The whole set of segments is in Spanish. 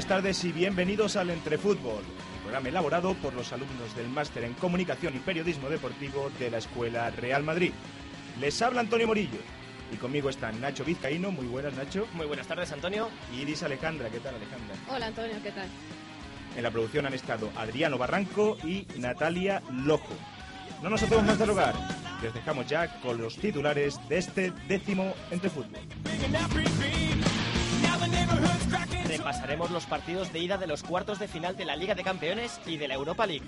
buenas tardes y bienvenidos al Entrefútbol, un programa elaborado por los alumnos del Máster en Comunicación y Periodismo Deportivo de la Escuela Real Madrid. Les habla Antonio Morillo y conmigo están Nacho Vizcaíno, muy buenas Nacho, Muy buenas tardes, Antonio. y Iris Alejandra, ¿qué tal Alejandra? Hola Antonio, ¿qué tal? En la producción han estado Adriano Barranco y Natalia Lojo. No nos hacemos más de rogar, les dejamos ya con los titulares de este décimo Entrefútbol. Repasaremos los partidos de ida de los cuartos de final de la Liga de Campeones y de la Europa League.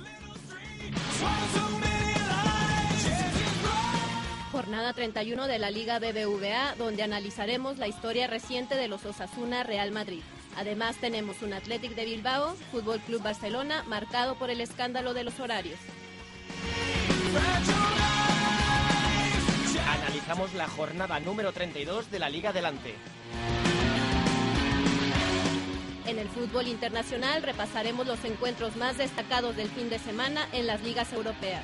Jornada 31 de la Liga BBVA, donde analizaremos la historia reciente de los Osasuna Real Madrid. Además tenemos un Athletic de Bilbao, Fútbol Club Barcelona, marcado por el escándalo de los horarios. Analizamos la jornada número 32 de la Liga Adelante. En el fútbol internacional repasaremos los encuentros más destacados del fin de semana en las ligas europeas.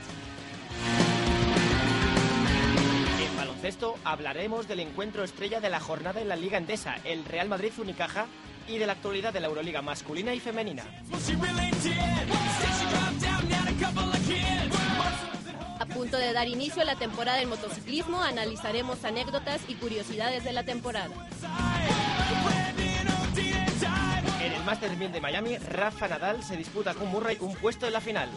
En baloncesto hablaremos del encuentro estrella de la jornada en la Liga Endesa, el Real Madrid Unicaja, y de la actualidad de la Euroliga masculina y femenina. A punto de dar inicio a la temporada del motociclismo, analizaremos anécdotas y curiosidades de la temporada. En el Master 1000 de Miami, Rafa Nadal se disputa con Murray un puesto en la final.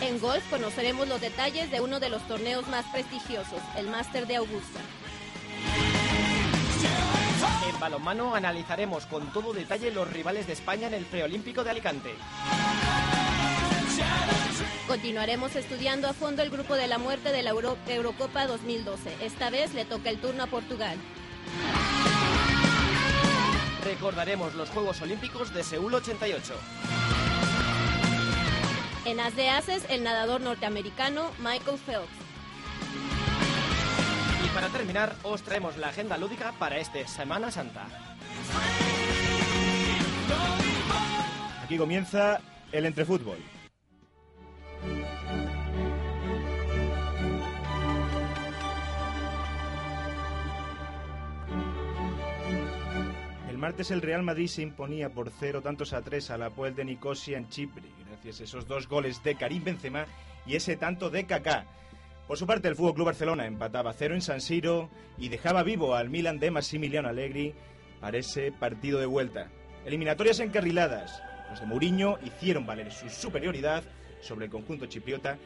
En golf conoceremos los detalles de uno de los torneos más prestigiosos, el Máster de Augusta. En balonmano analizaremos con todo detalle los rivales de España en el preolímpico de Alicante. Continuaremos estudiando a fondo el grupo de la muerte de la Euro- Eurocopa 2012. Esta vez le toca el turno a Portugal. Recordaremos los Juegos Olímpicos de Seúl 88. En As de Ases, el nadador norteamericano Michael Phelps. Y para terminar, os traemos la agenda lúdica para este Semana Santa. Aquí comienza el Entrefútbol. Martes el Real Madrid se imponía por cero tantos a tres a la Puel de Nicosia en Chipre, gracias a esos dos goles de Karim Benzema y ese tanto de Kaká. Por su parte, el Fútbol Club Barcelona empataba cero en San Siro y dejaba vivo al Milan de Massimiliano Allegri para ese partido de vuelta. Eliminatorias encarriladas. Los de Mourinho hicieron valer su superioridad sobre el conjunto chipriota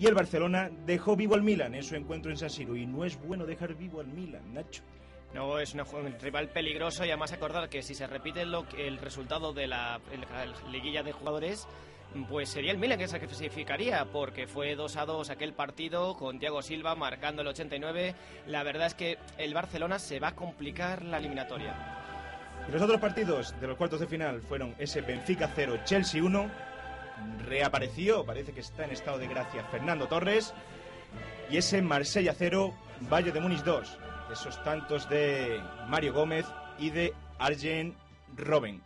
y el Barcelona dejó vivo al Milan en su encuentro en San Siro y no es bueno dejar vivo al Milan, Nacho. No es un rival peligroso y además acordar que si se repite lo el resultado de la, liguilla de jugadores, pues sería el Milan que se clasificaría, porque fue 2 a 2 aquel partido con Thiago Silva marcando el 89. La verdad es que el Barcelona se va a complicar la eliminatoria. Y los otros partidos de los cuartos de final fueron ese Benfica 0, Chelsea 1. Reapareció, parece que está en estado de gracia, Fernando Torres. Y ese Marsella 0, Valle de Múnich 2. Esos tantos de Mario Gómez y de Arjen Robben.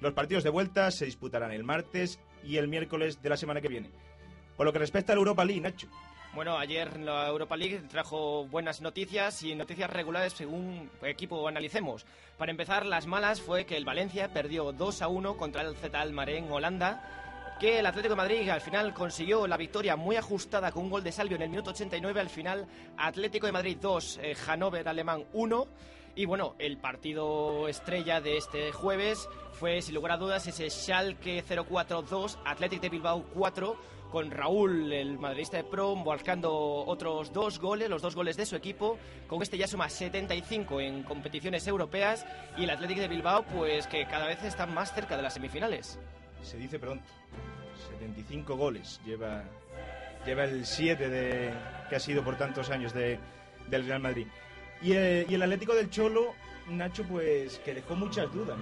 Los partidos de vuelta se disputarán el martes y el miércoles de la semana que viene. Por lo que respecta a la Europa League, Nacho. Bueno, ayer la Europa League trajo buenas noticias y noticias regulares según equipo analicemos. Para empezar, las malas fue que el Valencia perdió 2 a 1 contra el Z Almaré en Holanda, que el Atlético de Madrid al final consiguió la victoria muy ajustada con un gol de Salvio en el minuto 89, al final Atlético de Madrid 2, eh, Hannover Alemán 1. Y bueno, el partido estrella de este jueves fue, sin lugar a dudas, ese Schalke 0-4-2, Athletic de Bilbao 4, con Raúl, el madridista de Pro, marcando otros dos goles, los dos goles de su equipo. Con este ya suma 75 en competiciones europeas y el Athletic de Bilbao, pues que cada vez está más cerca de las semifinales. Se dice pronto. 75 goles lleva lleva el 7 de, que ha sido por tantos años de, del Real Madrid. Y, y el Atlético del Cholo, Nacho, pues que dejó muchas dudas.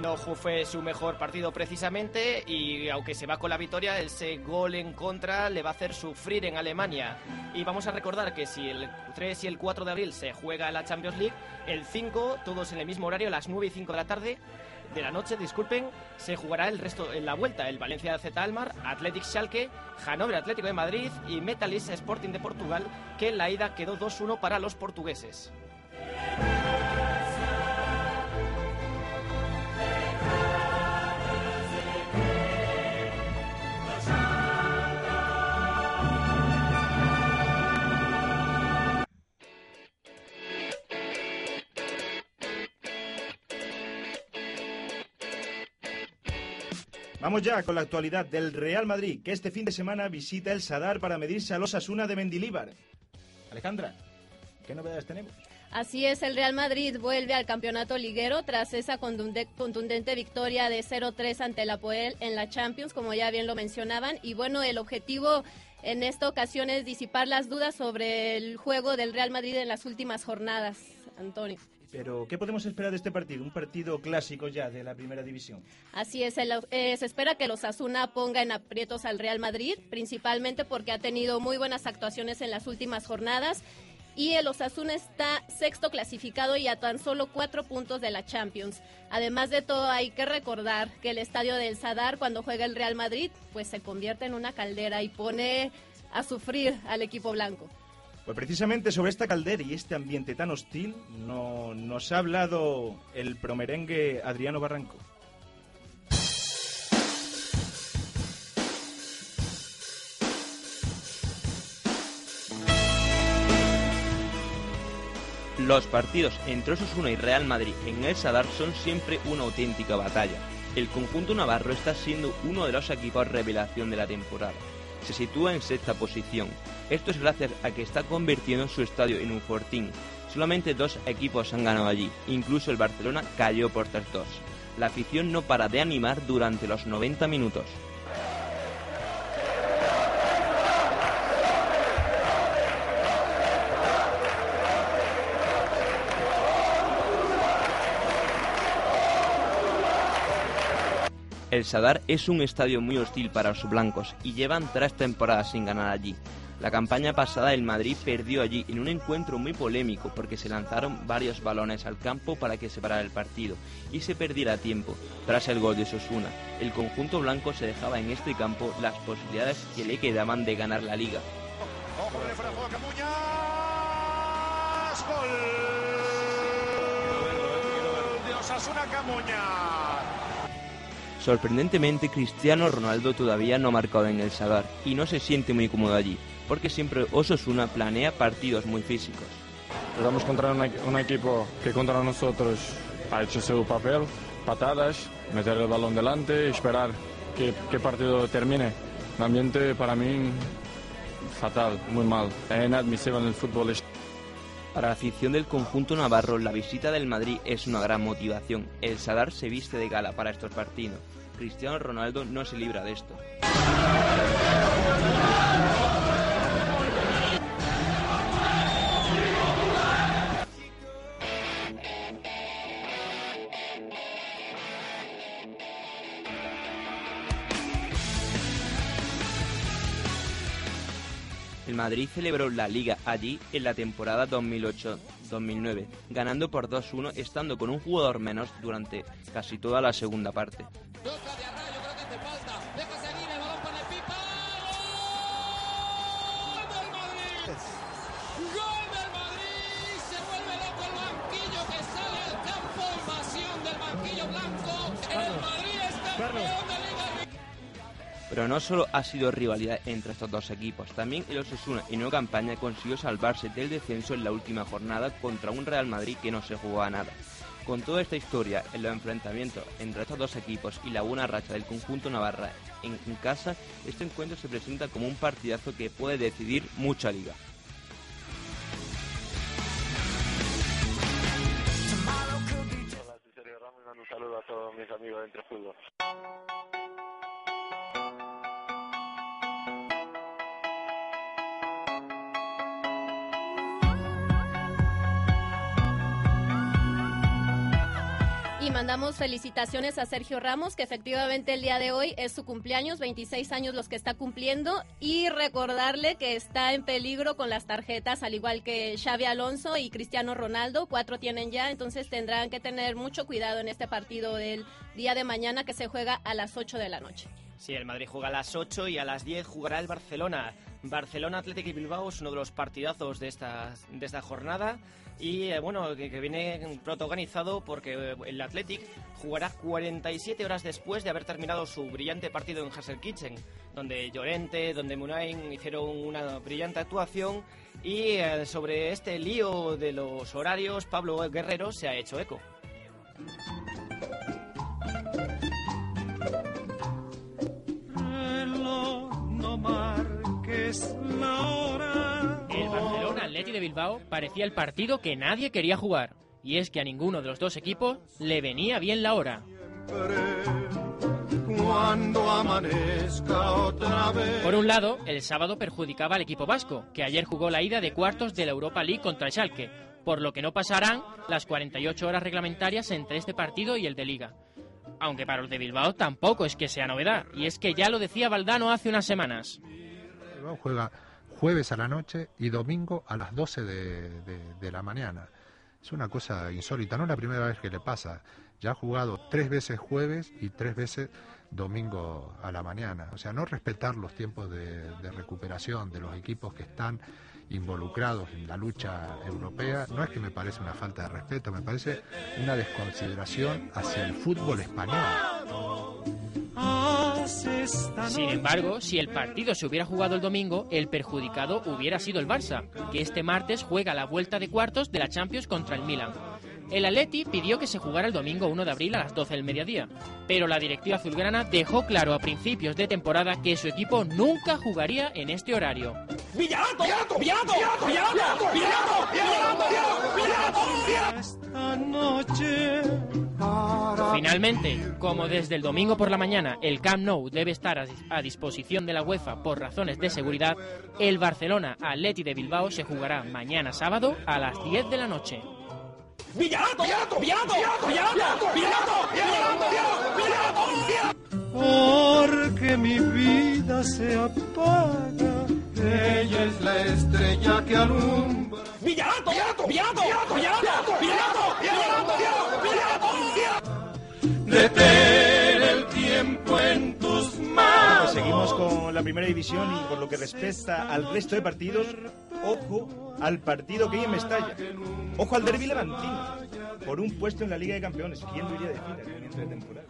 ¿no? Fue su mejor partido precisamente y aunque se va con la victoria, ese gol en contra le va a hacer sufrir en Alemania. Y vamos a recordar que si el 3 y el 4 de abril se juega la Champions League, el 5, todos en el mismo horario, las 9 y 5 de la tarde, de la noche, disculpen, se jugará el resto en la vuelta, el Valencia Z Almar, Athletic Schalke, Hannover Atlético de Madrid y Metalist Sporting de Portugal, que en la ida quedó 2-1 para los portugueses. Vamos ya con la actualidad del Real Madrid, que este fin de semana visita el Sadar para medirse a los Asuna de Mendilíbar. Alejandra, ¿qué novedades tenemos? Así es, el Real Madrid vuelve al campeonato liguero tras esa contunde- contundente victoria de 0-3 ante la Poel en la Champions, como ya bien lo mencionaban. Y bueno, el objetivo en esta ocasión es disipar las dudas sobre el juego del Real Madrid en las últimas jornadas. Antonio. Pero, ¿qué podemos esperar de este partido? Un partido clásico ya de la primera división. Así es, el- eh, se espera que los Asuna ponga en aprietos al Real Madrid, principalmente porque ha tenido muy buenas actuaciones en las últimas jornadas. Y el Osasuna está sexto clasificado y a tan solo cuatro puntos de la Champions. Además de todo, hay que recordar que el estadio del Sadar, cuando juega el Real Madrid, pues se convierte en una caldera y pone a sufrir al equipo blanco. Pues precisamente sobre esta caldera y este ambiente tan hostil no, nos ha hablado el promerengue Adriano Barranco. Los partidos entre Osasuna y Real Madrid en el Sadar son siempre una auténtica batalla. El conjunto navarro está siendo uno de los equipos revelación de la temporada. Se sitúa en sexta posición. Esto es gracias a que está convirtiendo su estadio en un fortín. Solamente dos equipos han ganado allí, incluso el Barcelona cayó por 3-2. La afición no para de animar durante los 90 minutos. El Sadar es un estadio muy hostil para los blancos y llevan tres temporadas sin ganar allí. La campaña pasada el Madrid perdió allí en un encuentro muy polémico porque se lanzaron varios balones al campo para que se parara el partido y se perdiera tiempo. Tras el gol de Sosuna, el conjunto blanco se dejaba en este campo las posibilidades que le quedaban de ganar la liga. Gol de Osasuna Camuñas. Sorprendentemente, Cristiano Ronaldo todavía no ha marcado en el Sadar y no se siente muy cómodo allí, porque siempre Osasuna planea partidos muy físicos. Jugamos contra un, un equipo que contra nosotros ha hecho su papel, patadas, meter el balón delante y esperar que, que partido termine. El ambiente para mí fatal, muy mal. Es inadmisible en el fútbol. Para la afición del conjunto navarro, la visita del Madrid es una gran motivación. El Sadar se viste de gala para estos partidos. Cristiano Ronaldo no se libra de esto. El Madrid celebró la liga allí en la temporada 2008-2009, ganando por 2-1 estando con un jugador menos durante casi toda la segunda parte. No solo ha sido rivalidad entre estos dos equipos, también el Osasuna en una campaña consiguió salvarse del descenso en la última jornada contra un Real Madrid que no se jugó a nada. Con toda esta historia, en los enfrentamientos entre estos dos equipos y la buena racha del conjunto navarra en, casa, este encuentro se presenta como un partidazo que puede decidir mucha liga. Hola, Sergio Ramos, a todos mis amigos. Y mandamos felicitaciones a Sergio Ramos, que efectivamente el día de hoy es su cumpleaños, 26 años los que está cumpliendo, y recordarle que está en peligro con las tarjetas, al igual que Xavi Alonso y Cristiano Ronaldo, cuatro tienen ya, entonces tendrán que tener mucho cuidado en este partido del día de mañana que se juega a las 8 de la noche. Sí, el Madrid juega a las 8 y a las 10 jugará el Barcelona. Barcelona Atlético y Bilbao es uno de los partidazos de esta, de esta jornada y eh, bueno, que, viene protagonizado porque eh, el Athletic jugará 47 horas después de haber terminado su brillante partido en Hassel Kitchen, donde Llorente, donde Munain hicieron una brillante actuación y eh, sobre este lío de los horarios Pablo Guerrero se ha hecho eco. Marques la hora. El Barcelona Atleti de Bilbao parecía el partido que nadie quería jugar. Y es que a ninguno de los dos equipos le venía bien la hora. Cuando amanezca otra vez. Por un lado, el sábado perjudicaba al equipo vasco, que ayer jugó la ida de cuartos de la Europa League contra el Schalke, por lo que no pasarán las 48 horas reglamentarias entre este partido y el de Liga. Aunque para los de Bilbao tampoco es que sea novedad, y es que ya lo decía Valdano hace unas semanas. Juega jueves a la noche y domingo a las 12 de, de- la mañana. Es una cosa insólita, no es la primera vez que le pasa. Ya ha jugado tres veces jueves y tres veces domingo a la mañana. O sea, no respetar los tiempos de recuperación de los equipos que están involucrados en la lucha europea, no es que me parece una falta de respeto, me parece una desconsideración hacia el fútbol español. Sin embargo, si el partido se hubiera jugado el domingo, el perjudicado hubiera sido el Barça, que este martes juega la vuelta de cuartos de la Champions contra el Milan. El Atleti pidió que se jugara el domingo 1 de abril a las 12 del mediodía, pero la directiva azulgrana dejó claro a principios de temporada que su equipo nunca jugaría en este horario. ¡Villalato! ¡Villalato! ¡Villalato! ¡Villalato! ¡Villalato! ¡Villalato! Esta noche Finalmente, como desde el domingo por la mañana el Camp Nou debe estar a a disposición de la UEFA por razones de seguridad, el Barcelona Atleti de Bilbao se jugará mañana sábado a las 10 de la noche. ¡Villalato! ¡Villalato! ¡Villalato! ¡Villalato! ¡Villalato! ¡Villalato! Porque mi vida se apaga. Ella es la estrella que alumbra. ¡Villalato! ¡Villalato! ¡Villalato! Detén el tiempo en tus manos. Pues seguimos con la primera división y por lo que respecta al resto de partidos, ojo al partido que hay en Mestalla. Ojo al derbi levantino por un puesto en la Liga de Campeones. ¿Quién lo iría a decir al de temporada?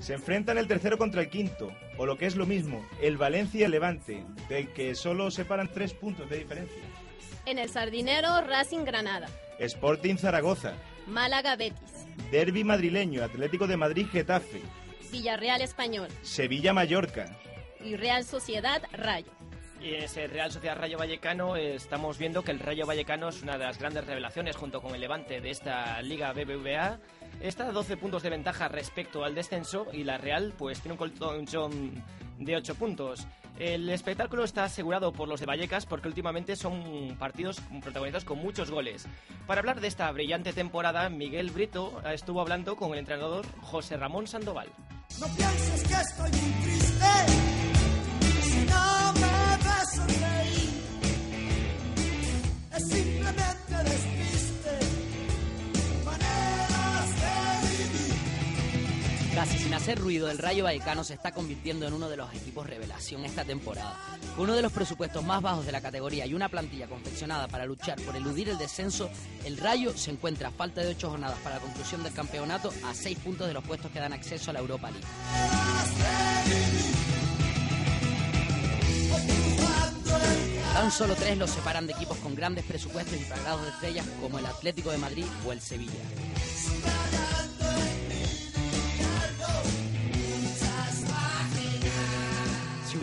Se enfrentan el tercero contra el quinto, o lo que es lo mismo, el Valencia y el Levante, de que solo separan tres puntos de diferencia. En el Sardinero, Racing Granada. Sporting Zaragoza, Málaga Betis. Derby madrileño, Atlético de Madrid Getafe, Villarreal Español. Sevilla Mallorca, Y Real Sociedad Rayo. Y en ese Real Sociedad Rayo Vallecano eh, estamos viendo que el Rayo Vallecano es una de las grandes revelaciones junto con el Levante de esta Liga BBVA. Está a 12 puntos de ventaja respecto al descenso y la Real pues tiene un colchón de 8 puntos. El espectáculo está asegurado por los de Vallecas porque últimamente son partidos protagonizados con muchos goles. Para hablar de esta brillante temporada, Miguel Brito estuvo hablando con el entrenador José Ramón Sandoval. No pienses que estoy muy triste si no me ves sonreír. Es simplemente Casi sin hacer ruido, el Rayo Vallecano se está convirtiendo en uno de los equipos revelación esta temporada. Con uno de los presupuestos más bajos de la categoría y una plantilla confeccionada para luchar por eludir el descenso, el Rayo se encuentra a falta de ocho jornadas para la conclusión del campeonato a seis puntos de los puestos que dan acceso a la Europa League. Tan solo tres los separan de equipos con grandes presupuestos y plagados de estrellas como el Atlético de Madrid o el Sevilla.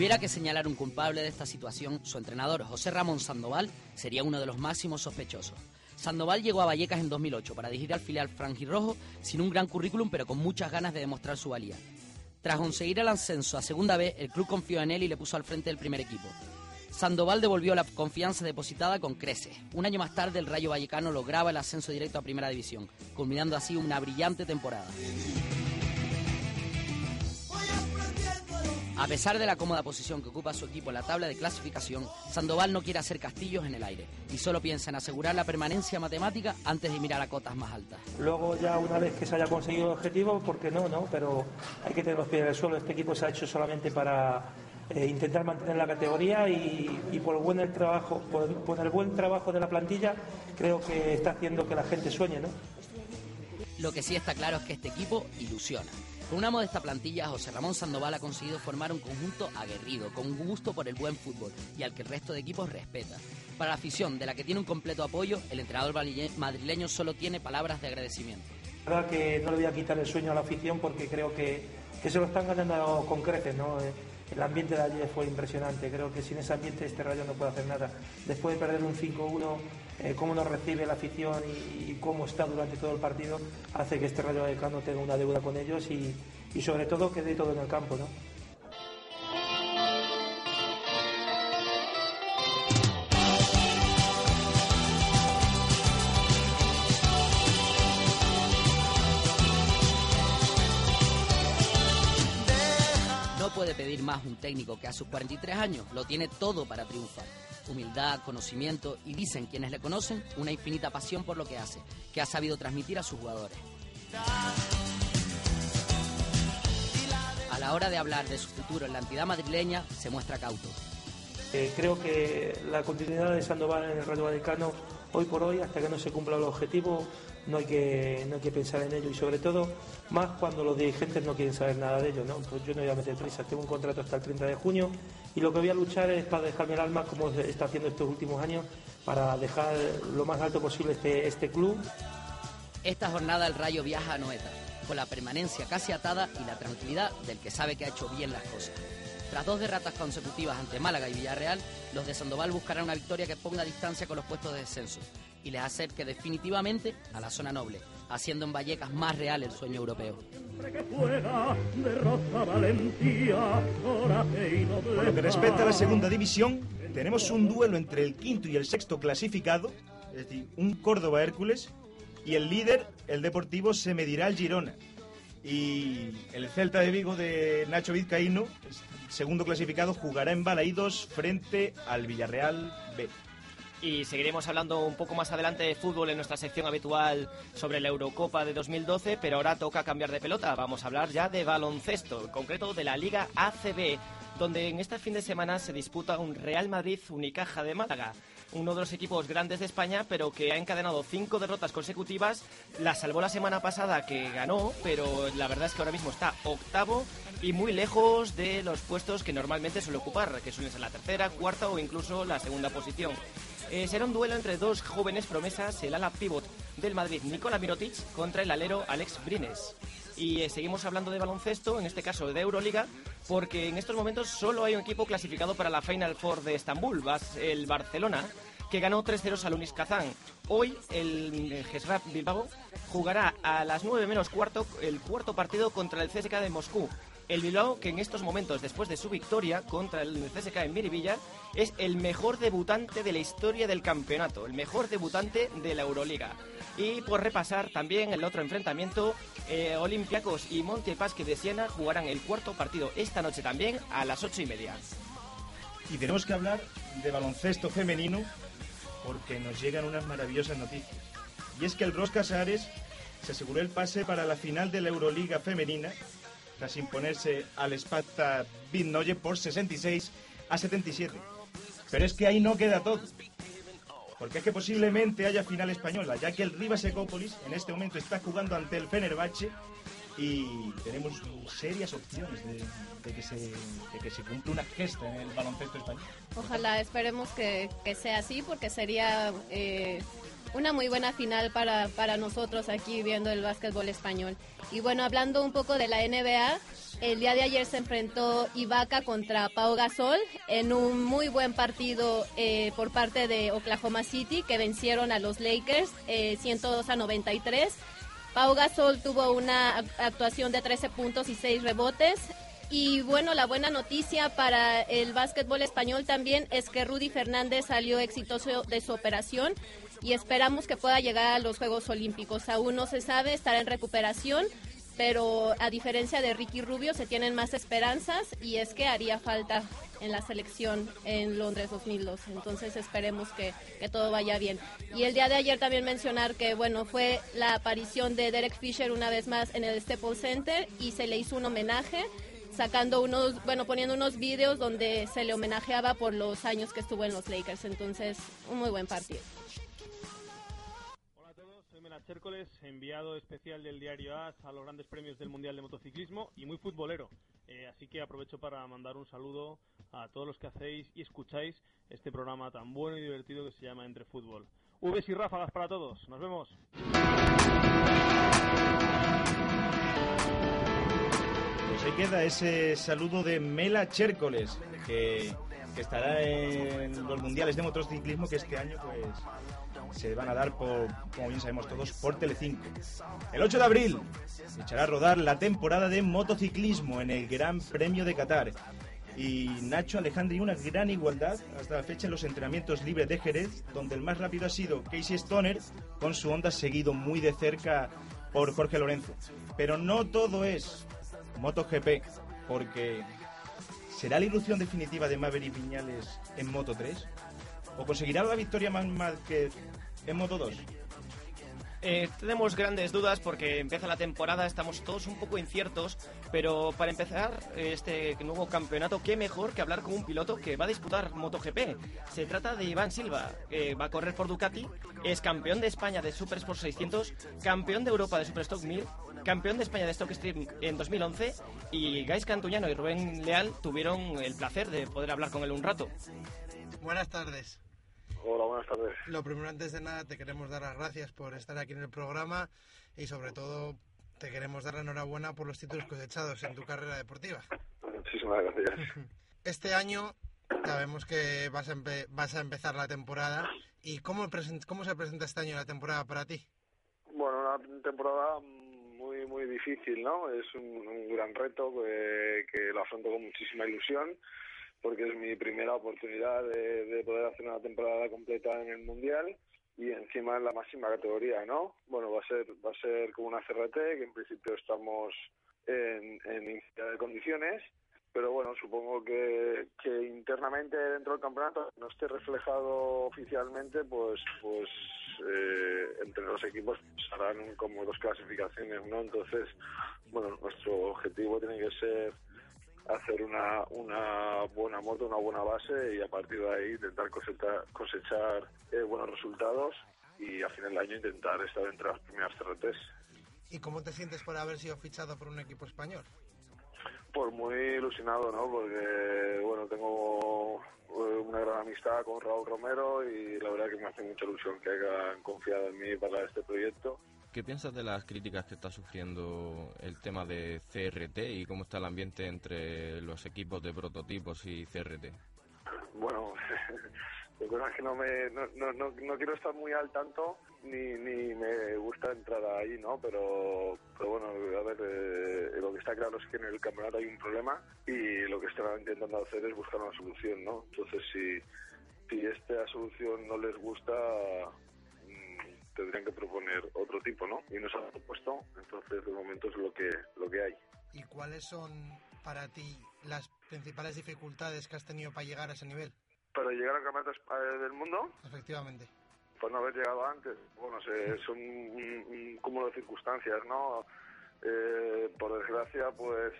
Hubiera que señalar un culpable de esta situación, su entrenador José Ramón Sandoval sería uno de los máximos sospechosos. Sandoval llegó a Vallecas en 2008 para dirigir al filial franjirrojo sin un gran currículum pero con muchas ganas de demostrar su valía. Tras conseguir el ascenso a segunda vez, el club confió en él y le puso al frente del primer equipo. Sandoval devolvió la confianza depositada con creces. Un año más tarde el Rayo Vallecano lograba el ascenso directo a Primera División, culminando así una brillante temporada. A pesar de la cómoda posición que ocupa su equipo en la tabla de clasificación, Sandoval no quiere hacer castillos en el aire y solo piensa en asegurar la permanencia matemática antes de mirar a cotas más altas. Luego ya una vez que se haya conseguido el objetivo, ¿por qué no? no? Pero hay que tener los pies en el suelo. Este equipo se ha hecho solamente para eh, intentar mantener la categoría y, y por, el buen el trabajo, por, por el buen trabajo de la plantilla creo que está haciendo que la gente sueñe, ¿no? Lo que sí está claro es que este equipo ilusiona. Con una modesta plantilla, José Ramón Sandoval ha conseguido formar un conjunto aguerrido, con gusto por el buen fútbol y al que el resto de equipos respeta. Para la afición, de la que tiene un completo apoyo, el entrenador madrileño solo tiene palabras de agradecimiento. La verdad que no le voy a quitar el sueño a la afición porque creo que, que se lo están ganando con creces, ¿no? Eh, El ambiente de ayer fue impresionante, creo que sin ese ambiente este Rayo no puede hacer nada. Después de perder un 5-1, eh, cómo nos recibe la afición y, cómo está durante todo el partido, hace que este Rayo Vallecano tenga una deuda con ellos y, y sobre todo que dé todo en el campo, ¿no? No puede pedir más un técnico que a sus 43 años lo tiene todo para triunfar. Humildad, conocimiento y dicen quienes le conocen una infinita pasión por lo que hace, que ha sabido transmitir a sus jugadores. A la hora de hablar de su futuro en la entidad madrileña, se muestra cauto. Eh, creo que la continuidad de Sandoval en el Rayo Vallecano, hoy por hoy, hasta que no se cumpla el objetivo, no hay que, no hay que pensar en ello y sobre todo más cuando los dirigentes no quieren saber nada de ello. ¿no? Pues yo no voy a meter prisa, tengo un contrato hasta el 30 de junio y lo que voy a luchar es para dejarme el alma como está haciendo estos últimos años para dejar lo más alto posible este, este club. Esta jornada el Rayo viaja a Noeta, con la permanencia casi atada y la tranquilidad del que sabe que ha hecho bien las cosas. Tras dos derrotas consecutivas ante Málaga y Villarreal, los de Sandoval buscarán una victoria que ponga distancia con los puestos de descenso y les acerque definitivamente a la zona noble, haciendo en Vallecas más real el sueño europeo. Por lo que respecta a la segunda división, tenemos un duelo entre el quinto y el sexto clasificado, es decir, un Córdoba Hércules, y el líder, el Deportivo, se medirá al Girona. Y el Celta de Vigo de Nacho Vizcaíno, segundo clasificado, jugará en Balaídos frente al Villarreal B. Y seguiremos hablando un poco más adelante de fútbol en nuestra sección habitual sobre la Eurocopa de 2012, pero ahora toca cambiar de pelota. Vamos a hablar ya de baloncesto, en concreto de la Liga ACB, donde en este fin de semana se disputa un Real Madrid Unicaja de Málaga uno de los equipos grandes de España, pero que ha encadenado cinco derrotas consecutivas. La salvó la semana pasada que ganó, pero la verdad es que ahora mismo está octavo y muy lejos de los puestos que normalmente suele ocupar, que suelen ser la tercera, cuarta o incluso la segunda posición. Eh, será un duelo entre dos jóvenes promesas, el ala pivot del Madrid, Nikola Mirotic, contra el alero Alex Brines. Y eh, seguimos hablando de baloncesto, en este caso de Euroliga, porque en estos momentos solo hay un equipo clasificado para la Final Four de Estambul, el Barcelona, que ganó 3-0 al Unis Kazán. Hoy el Gesrap Bilbao jugará a las 9 menos cuarto el cuarto partido contra el CSK de Moscú. El Bilbao, que en estos momentos, después de su victoria contra el CSK en Miribilla, es el mejor debutante de la historia del campeonato, el mejor debutante de la Euroliga. Y por repasar también el otro enfrentamiento, eh, Olympiacos y Montepaschi de Siena jugarán el cuarto partido esta noche también a las ocho y media. Y tenemos que hablar de baloncesto femenino porque nos llegan unas maravillosas noticias. Y es que el Rosca Casares se aseguró el pase para la final de la Euroliga femenina tras imponerse al Sparta Bitnoye por 66 a 77. Pero es que ahí no queda todo. Porque es que posiblemente haya final española, ya que el Rivas Ecópolis en este momento está jugando ante el Fenerbahce y tenemos serias opciones de, que, se, de cumpla una gesta en el baloncesto español. Ojalá, esperemos que, que sea así, porque sería eh, una muy buena final para, para nosotros aquí viendo el básquetbol español. Y bueno, hablando un poco de la NBA, el día de ayer se enfrentó Ibaka contra Pau Gasol en un muy buen partido eh, por parte de Oklahoma City que vencieron a los Lakers eh, 102 a 93. Pau Gasol tuvo una actuación de 13 puntos y 6 rebotes. Y bueno, la buena noticia para el básquetbol español también es que Rudy Fernández salió exitoso de su operación y esperamos que pueda llegar a los Juegos Olímpicos. Aún no se sabe, estará en recuperación, pero a diferencia de Ricky Rubio se tienen más esperanzas y es que haría falta en la selección en Londres 2002. Entonces esperemos que, que todo vaya bien. Y el día de ayer también mencionar que bueno fue la aparición de Derek Fisher una vez más en el Staples Center y se le hizo un homenaje sacando unos, bueno, poniendo unos vídeos donde se le homenajeaba por los años que estuvo en los Lakers. Entonces, un muy buen partido. Chércoles, enviado especial del diario AS a los grandes premios del Mundial de Motociclismo y muy futbolero. Eh, así que aprovecho para mandar un saludo a todos los que hacéis y escucháis este programa tan bueno y divertido que se llama Entre Fútbol. Vs y ráfagas para todos, nos vemos. Pues ahí queda ese saludo de Mela Chércoles, que estará en los mundiales de motociclismo que este año pues se van a dar por, como bien sabemos todos, por Telecinco. El 8 de abril echará a rodar la temporada de motociclismo en el Gran Premio de Qatar. Y Nacho Alejandro y una gran igualdad hasta la fecha en los entrenamientos libres de Jerez, donde el más rápido ha sido Casey Stoner, con su onda seguido muy de cerca por Jorge Lorenzo. Pero no todo es MotoGP, porque ¿será la ilusión definitiva de Maverick Viñales en Moto 3? ¿O conseguirá la victoria más Márquez en Moto 2? Eh, tenemos grandes dudas porque empieza la temporada, estamos todos un poco inciertos, pero para empezar este nuevo campeonato, qué mejor que hablar con un piloto que va a disputar MotoGP. Se trata de Iván Silva, va a correr por Ducati, es campeón de España de Super Sport 600, campeón de Europa de Super Stock 1000, campeón de España de Stock Stream en 2011 y Gais Cantuñano y Rubén Leal tuvieron el placer de poder hablar con él un rato. Buenas tardes. Hola, buenas tardes. Lo primero, antes de nada, te queremos dar las gracias por estar aquí en el programa y sobre todo te queremos dar la enhorabuena por los títulos cosechados en tu carrera deportiva. Muchísimas gracias. Este año sabemos que vas a, empe- vas a empezar la temporada y ¿cómo, ¿cómo se presenta este año la temporada para ti? Bueno, una temporada muy muy difícil, ¿no? Es un, un gran reto que, que lo afronto con muchísima ilusión porque es mi primera oportunidad de, de poder hacer una temporada completa en el mundial y encima en la máxima categoría, ¿no? Bueno, va a ser va a ser como una CRT que en principio estamos en, en de condiciones pero bueno, supongo que, internamente dentro del campeonato no esté reflejado oficialmente, pues pues eh, entre los equipos harán como dos clasificaciones, ¿no? Entonces, bueno, nuestro objetivo tiene que ser hacer una, una buena moto, una buena base y a partir de ahí intentar cosechar, cosechar eh, buenos resultados y a final del año intentar estar entre las primeras CRTs. ¿Y cómo te sientes por haber sido fichado por un equipo español? Pues muy ilusionado, ¿no? Porque, bueno, tengo eh, una gran amistad con Raúl Romero y la verdad que me hace mucha ilusión que hayan confiado en mí para este proyecto. ¿Qué piensas de las críticas que está sufriendo el tema de CRT y cómo está el ambiente entre los equipos de prototipos y CRT? Bueno, de cosas que no me no, no, no, no quiero estar muy al tanto ni, ni me gusta entrar ahí, ¿no? Pero, pero bueno, a ver, eh, lo que está claro es que en el campeonato hay un problema y lo que están intentando hacer es buscar una solución, ¿no? Entonces, si, si esta solución no les gusta, tendrían que proponer otro tipo, ¿no? Y no se han propuesto, entonces de momento es lo que, lo que hay. ¿Y cuáles son para ti las principales dificultades que has tenido para llegar a ese nivel? Para llegar al campeonato del mundo, Efectivamente. pues no haber llegado antes. Bueno, se- son un, un cúmulo de circunstancias, ¿no? Eh, por desgracia, pues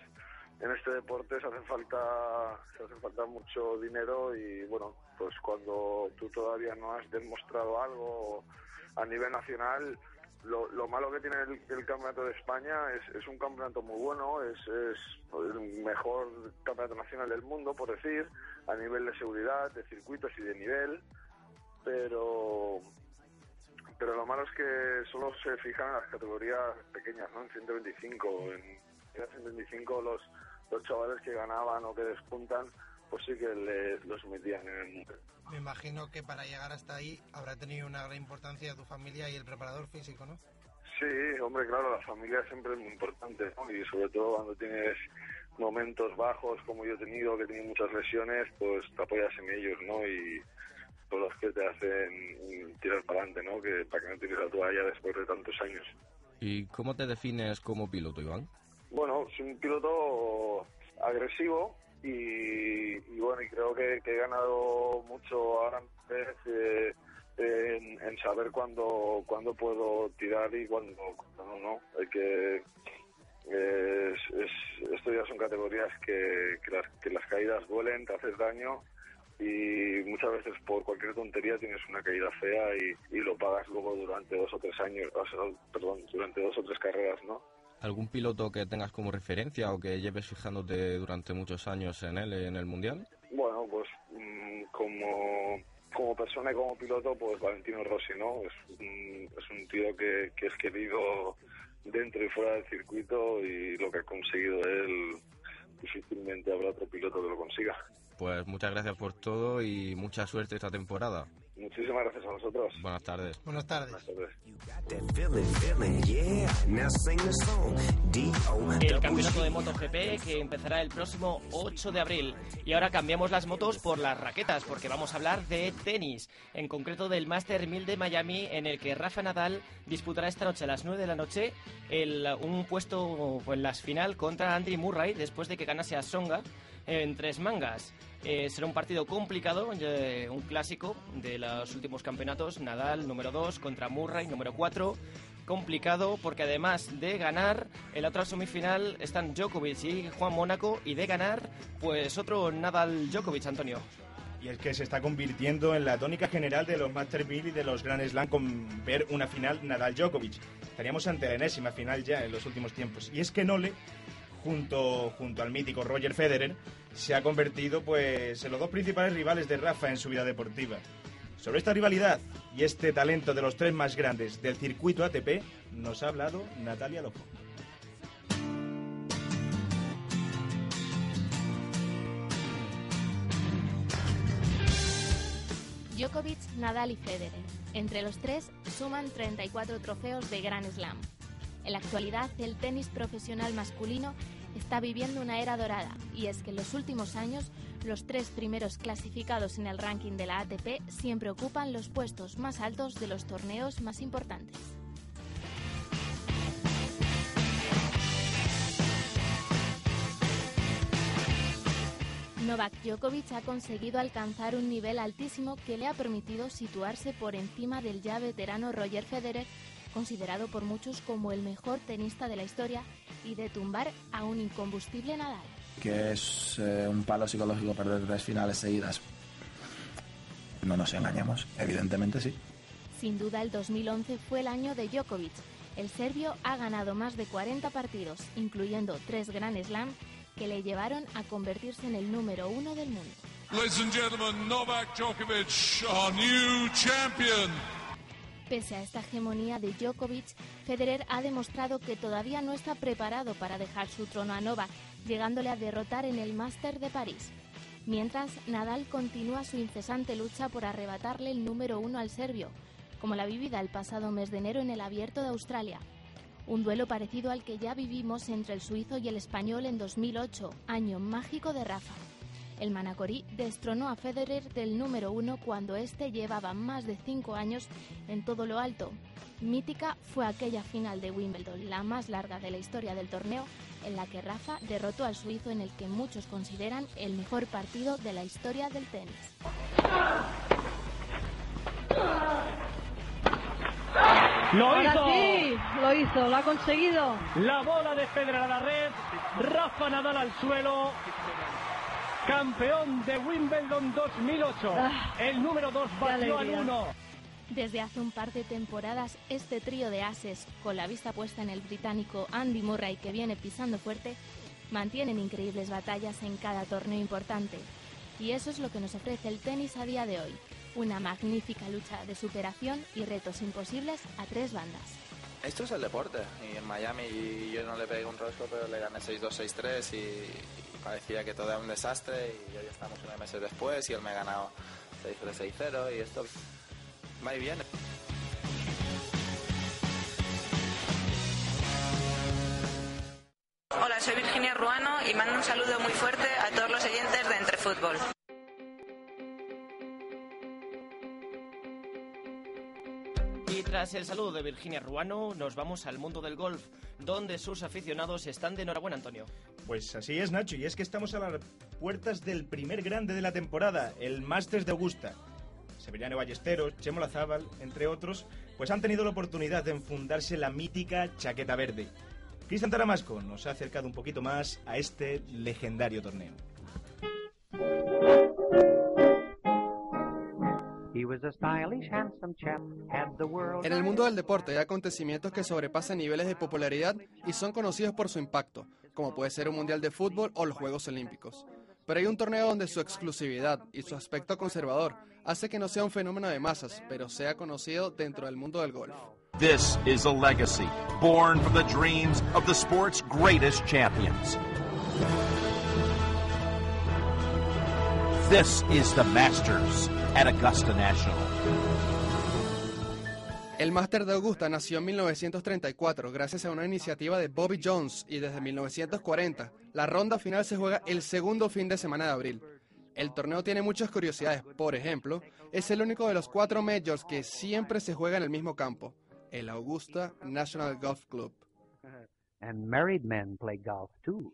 en este deporte se hace falta se hace falta mucho dinero y bueno, pues cuando tú todavía no has demostrado algo a nivel nacional, lo, lo malo que tiene el, campeonato de España es, es un campeonato muy bueno, es, es el mejor campeonato nacional del mundo, por decir, a nivel de seguridad, de circuitos y de nivel, pero pero lo malo es que solo se fijan en las categorías pequeñas, ¿no? En 125. En, en 125 los, los chavales que ganaban o que despuntan, pues sí que le- los metían en el mundo. Me imagino que para llegar hasta ahí habrá tenido una gran importancia tu familia y el preparador físico, ¿no? Sí, hombre, claro, la familia siempre es muy importante, ¿no? Y sobre todo cuando tienes momentos bajos como yo he tenido, que he tenido muchas lesiones, pues te apoyas en ellos, ¿no? Y son los que te hacen tirar para adelante, ¿no? Que para que no tires la toalla después de tantos años. ¿Y cómo te defines como piloto, Iván? Bueno, soy un piloto agresivo y, y bueno, y creo que, que he ganado mucho ahora eh, en, saber cuándo, cuándo puedo tirar y cuándo, cuándo no. Hay que es- esto ya son categorías que, que, las, que las caídas duelen, te haces daño y muchas veces por cualquier tontería tienes una caída fea y, y lo pagas luego durante dos o tres años, o sea, perdón, durante dos o tres carreras, ¿no? ¿Algún piloto que tengas como referencia o que lleves fijándote durante muchos años en él, en el Mundial? Bueno, pues mm, como, como persona y como piloto, pues Valentino Rossi, ¿no? Es un, es un tío que es querido dentro y fuera del circuito y lo que ha conseguido él, difícilmente habrá otro piloto que lo consiga. Pues muchas gracias por todo y mucha suerte esta temporada. Muchísimas gracias a vosotros. Buenas tardes. Buenas tardes. El campeonato de MotoGP que empezará el próximo 8 de abril. Y ahora cambiamos las motos por las raquetas, porque vamos a hablar de tenis, en concreto del Master 1000 de Miami, en el que Rafa Nadal disputará esta noche a las 9 de la noche el, un puesto en la final contra Andy Murray, después de que ganase a Songa en tres mangas. Eh, será un partido complicado, eh, un clásico de los últimos campeonatos. Nadal número 2 contra Murray número 4. Complicado porque además de ganar, en la otra semifinal están Djokovic y Juan Mónaco. Y de ganar, pues otro Nadal Djokovic, Antonio. Y es que se está convirtiendo en la tónica general de los Master 1000 y de los Grand Slam con ver una final Nadal-Djokovic. Estaríamos ante la enésima final ya en los últimos tiempos. Y es que Nole, junto, junto al mítico Roger Federer, se ha convertido pues en los dos principales rivales de Rafa en su vida deportiva. Sobre esta rivalidad y este talento de los tres más grandes del circuito ATP, nos ha hablado Natalia Lojo. Djokovic, Nadal y Federer. Entre los tres suman 34 trofeos de Grand Slam. En la actualidad, el tenis profesional masculino está viviendo una era dorada, y es que en los últimos años los tres primeros clasificados en el ranking de la ATP siempre ocupan los puestos más altos de los torneos más importantes. Novak Djokovic ha conseguido alcanzar un nivel altísimo que le ha permitido situarse por encima del ya veterano Roger Federer, considerado por muchos como el mejor tenista de la historia, y de tumbar a un incombustible Nadal. que es eh, un palo psicológico perder tres finales seguidas. No nos engañemos, evidentemente sí. Sin duda, el 2011 fue el año de Djokovic. El serbio ha ganado más de 40 partidos, incluyendo tres Grand Slam, que le llevaron a convertirse en el número uno del mundo. Ladies and gentlemen, Novak Djokovic, our new champion. Pese a esta hegemonía de Djokovic, Federer ha demostrado que todavía no está preparado para dejar su trono a Novak, llegándole a derrotar en el Master de París. Mientras, Nadal continúa su incesante lucha por arrebatarle el número uno al serbio, como la vivida el pasado mes de enero en el Abierto de Australia. Un duelo parecido al que ya vivimos entre el suizo y el español en 2008, año mágico de Rafa. El manacorí destronó a Federer del número uno cuando éste llevaba más de cinco años en todo lo alto. Mítica fue aquella final de Wimbledon, la más larga de la historia del torneo, en la que Rafa derrotó al suizo en el que muchos consideran el mejor partido de la historia del tenis. Lo Ahora hizo. sí, lo hizo, lo ha conseguido. La bola de Federer a la red, Rafa Nadal al suelo, campeón de Wimbledon 2008. Ah, El número 2 qué batió al alegría. 1. Desde hace un par de temporadas, este trío de ases, con la vista puesta en el británico Andy Murray que viene pisando fuerte, mantienen increíbles batallas en cada torneo importante. Y eso es lo que nos ofrece el tenis a día de hoy, una magnífica lucha de superación y retos imposibles a tres bandas. Esto es el deporte y en Miami yo no le pegué un rostro pero le gané 6-2, 6-3 y, y parecía que todo era un desastre y hoy estamos nueve meses después y él me ha ganado 6-3, 6-0 y esto va y viene. Hola, soy Virginia Ruano y mando un saludo muy fuerte a todos los oyentes de Entre Fútbol. Y tras el saludo de Virginia Ruano, nos vamos al mundo del golf, donde sus aficionados están de enhorabuena, Antonio. Pues así es, Nacho, y es que estamos a las puertas del primer grande de la temporada, el Masters de Augusta. Severiano Ballesteros, Chemo Lazábal, entre otros, pues han tenido la oportunidad de enfundarse la mítica chaqueta verde. Cristian Taramasco nos ha acercado un poquito más a este legendario torneo. En el mundo del deporte hay acontecimientos que sobrepasan niveles de popularidad y son conocidos por su impacto, como puede ser un mundial de fútbol o los Juegos Olímpicos. Pero hay un torneo donde su exclusividad y su aspecto conservador hace que no sea un fenómeno de masas, pero sea conocido dentro del mundo del golf. This is a legacy born from the dreams of the sport's greatest champions. This is the Masters at Augusta National. El Máster de Augusta nació en 1934 gracias a una iniciativa de Bobby Jones y desde 1940 la ronda final se juega el segundo fin de semana de abril. El torneo tiene muchas curiosidades, por ejemplo, es el único de los cuatro majors que siempre se juega en el mismo campo, el Augusta National Golf Club. And married men play golf too.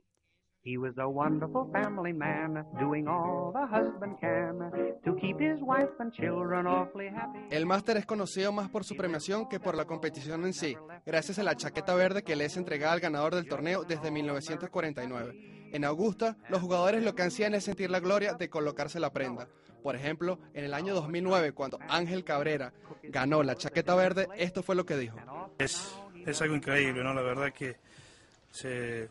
He was a wonderful family man, doing all the husband can to keep his wife and children awfully happy. El máster es conocido más por su premiación que por la competición en sí, gracias a la chaqueta verde que le es entregada al ganador del torneo desde 1949. En Augusta, los jugadores lo que hacían es sentir la gloria de colocarse la prenda. Por ejemplo, en el año 2009, cuando Ángel Cabrera ganó la chaqueta verde, esto fue lo que dijo. Es, es algo increíble, ¿no? La verdad que se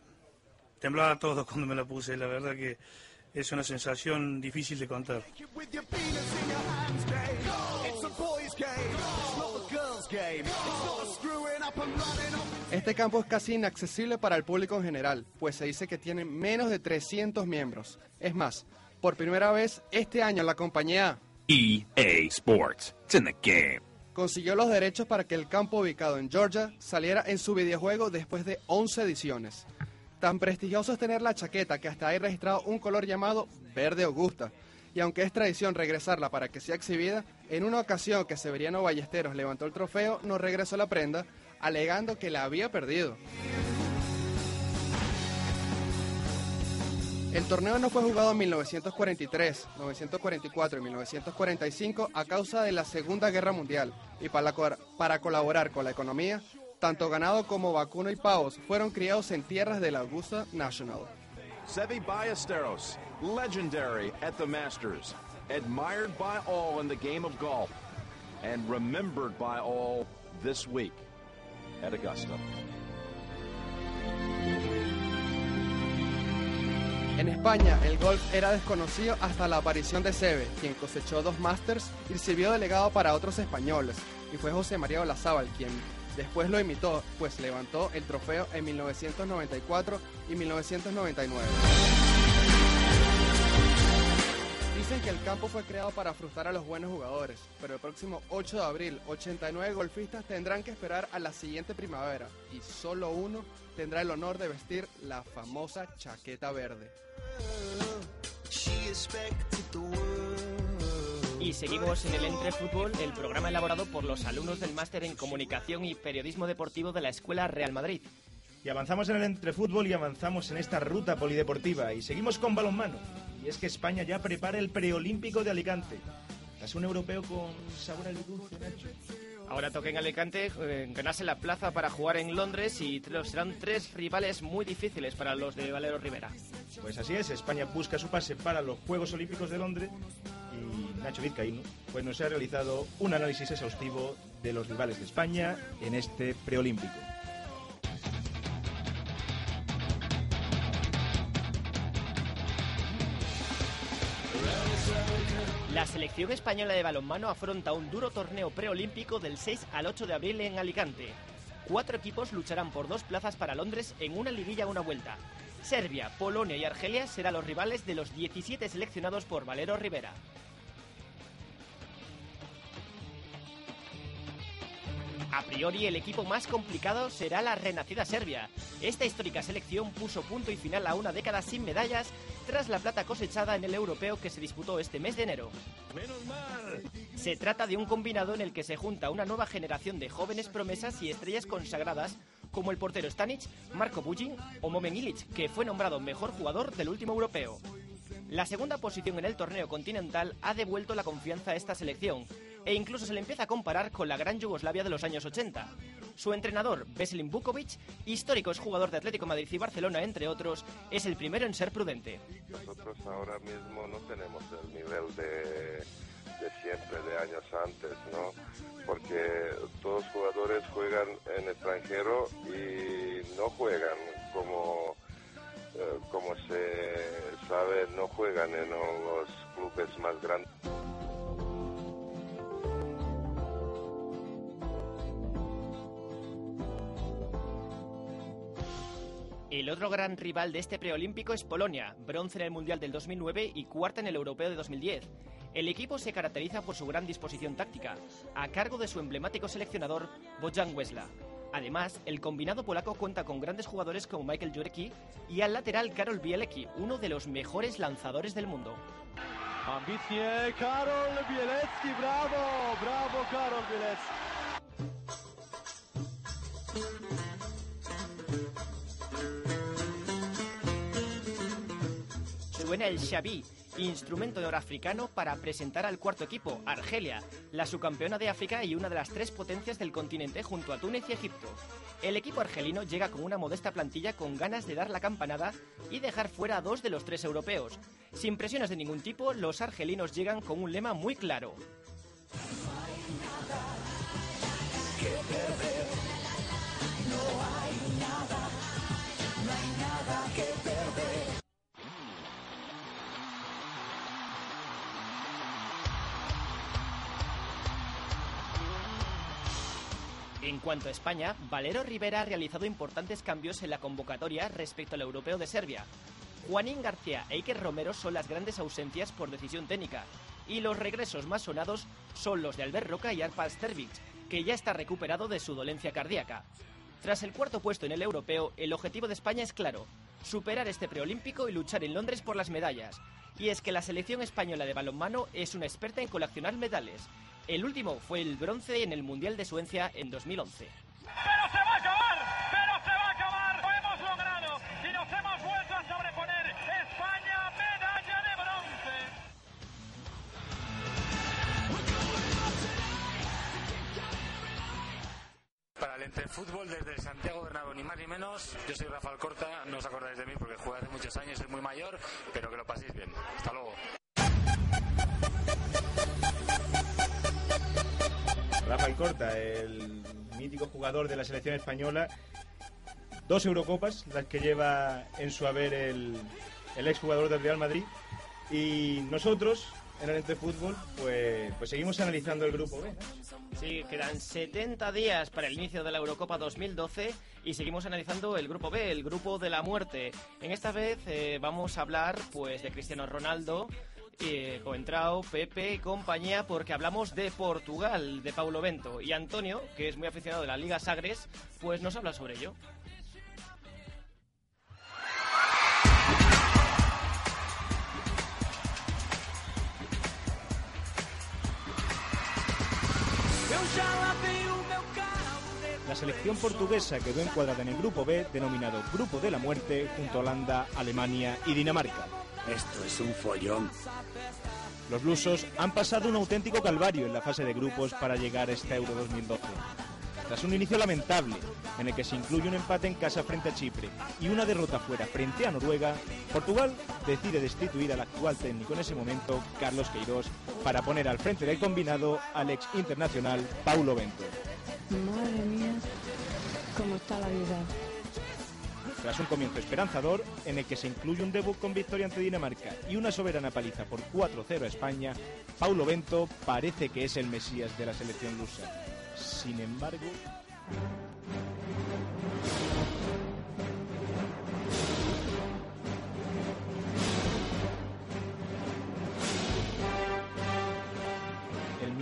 temblaba todo cuando me la puse, la verdad que es una sensación difícil de contar. Este campo es casi inaccesible para el público en general, pues se dice que tiene menos de 300 miembros. Es más, por primera vez este año la compañía EA Sports. It's in the game. consiguió los derechos para que el campo ubicado en Georgia saliera en su videojuego después de 11 ediciones. Tan prestigioso es tener la chaqueta que hasta hay registrado un color llamado verde augusta. Y aunque es tradición regresarla para que sea exhibida, en una ocasión que Severiano Ballesteros levantó el trofeo, no regresó la prenda, alegando que la había perdido. El torneo no fue jugado en 1943, 1944 y 1945 a causa de la Segunda Guerra Mundial y para, para colaborar con la economía, tanto ganado como vacuno y pavos fueron criados en tierras de la Augusta National. Sevi Ballesteros, legendary at the Masters, admired by all in the game of golf, and remembered by all this week at Augusta. En España, el golf era desconocido hasta la aparición de Seve, quien cosechó dos Masters y sirvió de legado para otros españoles, y fue José María Olazábal quien después lo imitó, pues levantó el trofeo en 1994 y 1999. Dicen que el campo fue creado para frustrar a los buenos jugadores, pero el próximo 8 de abril, 89 golfistas tendrán que esperar a la siguiente primavera y solo uno tendrá el honor de vestir la famosa chaqueta verde. Y seguimos en el Entre Fútbol, el programa elaborado por los alumnos del máster en Comunicación y Periodismo Deportivo de la Escuela Real Madrid. Y avanzamos en el entrefútbol y avanzamos en esta ruta polideportiva y seguimos con balonmano. Y es que España ya prepara el preolímpico de Alicante. Tras un europeo con sabor a dulce, Nacho. Ahora toca en Alicante eh, ganarse la plaza para jugar en Londres y serán tres rivales muy difíciles para los de Valero Rivera. Pues así es, España busca su pase para los Juegos Olímpicos de Londres Nacho Vizcaíno pues nos ha realizado un análisis exhaustivo de los rivales de España en este preolímpico. La selección española de balonmano afronta un duro torneo preolímpico del 6 al 8 de abril en Alicante. Cuatro equipos lucharán por dos plazas para Londres en una liguilla a una vuelta. Serbia, Polonia y Argelia serán los rivales de los 17 seleccionados por Valero Rivera. A priori, el equipo más complicado será la renacida Serbia. Esta histórica selección puso punto y final a una década sin medallas tras la plata cosechada en el europeo que se disputó este mes de enero. Menos mal. Se trata de un combinado en el que se junta una nueva generación de jóvenes promesas y estrellas consagradas como el portero Stanic, Marco Bujin o Momen Ilic, que fue nombrado mejor jugador del último europeo. La segunda posición en el torneo continental ha devuelto la confianza a esta selección e incluso se le empieza a comparar con la gran Yugoslavia de los años 80. Su entrenador, Veselin Vukovic, histórico jugador de Atlético Madrid y Barcelona, entre otros, es el primero en ser prudente. Nosotros ahora mismo no tenemos el nivel de, de siempre, de años antes, ¿no? Porque todos los jugadores juegan en extranjero y no juegan como, eh, como se sabe, no juegan en los clubes más grandes. Otro gran rival de este preolímpico es Polonia, bronce en el Mundial del 2009 y cuarta en el Europeo de 2010. El equipo se caracteriza por su gran disposición táctica, a cargo de su emblemático seleccionador Bojan Wesla. Además, el combinado polaco cuenta con grandes jugadores como Michael Jurecki y al lateral Karol Bielecki, uno de los mejores lanzadores del mundo. Ambicje, Karol Bielecki, bravo, bravo Karol Bielecki. Suena el Xavi, instrumento norafricano para presentar al cuarto equipo, Argelia, la subcampeona de África y una de las tres potencias del continente junto a Túnez y Egipto. El equipo argelino llega con una modesta plantilla con ganas de dar la campanada y dejar fuera a dos de los tres europeos. Sin presiones de ningún tipo, los argelinos llegan con un lema muy claro. En cuanto a España, Valero Rivera ha realizado importantes cambios en la convocatoria respecto al europeo de Serbia. Juanín García e Iker Romero son las grandes ausencias por decisión técnica, y los regresos más sonados son los de Albert Roca y Arpad Stervic, que ya está recuperado de su dolencia cardíaca. Tras el cuarto puesto en el europeo, el objetivo de España es claro, superar este preolímpico y luchar en Londres por las medallas. Y es que la selección española de balonmano es una experta en coleccionar medales. El último fue el bronce en el Mundial de Suecia en 2011. ¡Pero se va a acabar! ¡Pero se va a acabar! ¡Lo hemos logrado! ¡Y nos hemos vuelto a sobreponer! ¡España, medalla de bronce! Para el Entefútbol desde Santiago Bernabéu, ni más ni menos. Yo soy Rafael Corta, no os acordáis de mí porque jugué hace muchos años, soy muy mayor, pero que lo paséis bien. Hasta luego. Rafael Corta, el mítico jugador de la selección española. Dos Eurocopas, las que lleva en su haber el, el exjugador del Real Madrid. Y nosotros, en el Ente Fútbol, pues, pues seguimos analizando el grupo B. Sí, quedan 70 días para el inicio de la Eurocopa 2012 y seguimos analizando el grupo B, el grupo de la muerte. En esta vez eh, vamos a hablar pues de Cristiano Ronaldo, eh, Coentrao, Pepe y compañía, porque hablamos de Portugal, de Paulo Bento. Y Antonio, que es muy aficionado de la Liga Sagres, pues nos habla sobre ello. La selección portuguesa quedó encuadrada en el grupo B, denominado Grupo de la Muerte, junto a Holanda, Alemania y Dinamarca. Esto es un follón. Los lusos han pasado un auténtico calvario en la fase de grupos para llegar a este Euro 2012. Tras un inicio lamentable, en el que se incluye un empate en casa frente a Chipre y una derrota fuera frente a Noruega, Portugal decide destituir al actual técnico en ese momento, Carlos Queiroz, para poner al frente del combinado al ex internacional Paulo Bento. Madre mía, cómo está la vida. Tras un comienzo esperanzador, en el que se incluye un debut con victoria ante Dinamarca y una soberana paliza por 4-0 a España, Paulo Bento parece que es el mesías de la selección lusa. Sin embargo...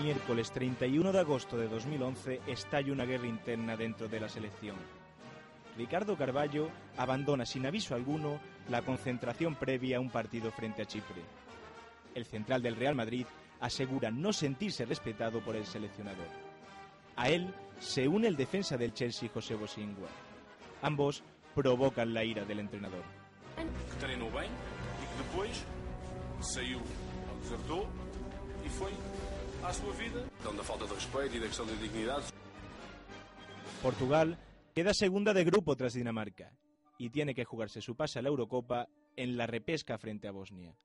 miércoles 31 de agosto de 2011 estalla una guerra interna dentro de la selección. Ricardo Carballo abandona sin aviso alguno la concentración previa a un partido frente a Chipre. El central del Real Madrid asegura no sentirse respetado por el seleccionador. A él se une el defensa del Chelsea José Bosingua. Ambos provocan la ira del entrenador. treinou bem e que depois saiu, desertou e foi à sua vida. Então, da falta de respeito e da questão de dignidade. Portugal queda segunda de grupo tras Dinamarca y tiene que jugarse su pase a la Eurocopa en la repesca frente a Bosnia.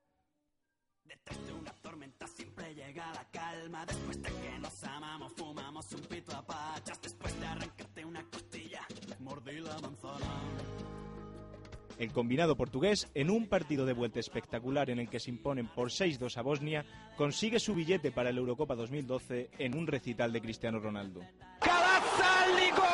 Detrás de una tormenta siempre llega la calma. Después de que nos amamos, fumamos un pito a pachas. Después de arrancarte una costilla, mordí la manzana. El combinado portugués, en un partido de vuelta espectacular en el que se imponen por 6-2 a Bosnia, consigue su billete para la Eurocopa 2012 en un recital de Cristiano Ronaldo. Каласаліго!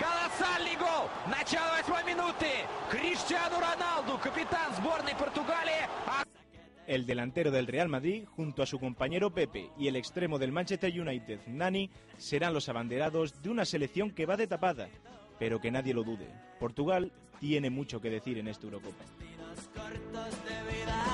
Каласаліго! Начало восьмой минуты! Криштиану Роналду, капитан сборной Португалии, а El delantero del Real Madrid, junto a su compañero Pepe y el extremo del Manchester United, Nani, serán los abanderados de una selección que va de tapada, pero que nadie lo dude. Portugal tiene mucho que decir en esta Eurocopa.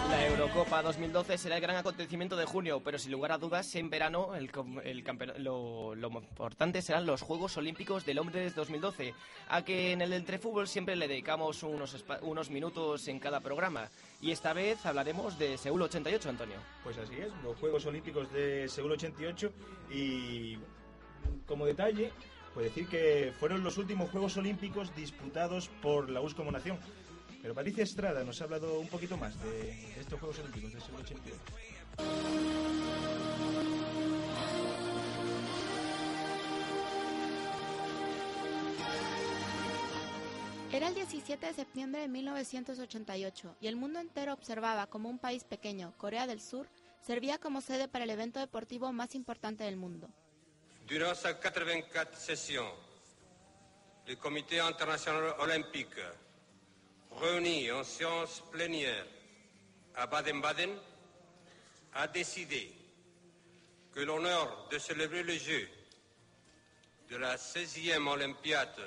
La Eurocopa 2012 será el gran acontecimiento de junio, pero sin lugar a dudas, en verano el, el lo, lo importante serán los Juegos Olímpicos de Londres 2012, a que en el Entrefútbol siempre le dedicamos unos, unos minutos en cada programa. Y esta vez hablaremos de Seúl 88, Antonio. Pues así es, los Juegos Olímpicos de Seúl 88 y como detalle, pues decir que fueron los últimos Juegos Olímpicos disputados por la US como nación. Pero Patricia Estrada nos ha hablado un poquito más de estos Juegos Olímpicos de Seúl 88. Era el 17 de septiembre de 1988 y el mundo entero observaba como un país pequeño, Corea del Sur, servía como sede para el evento deportivo más importante del mundo. Durant sa 84 session, le Comité international olympique, réuni en séance plénière à Baden-Baden, a décidé que l'honneur de célébrer le jeu de la 16e Olympiade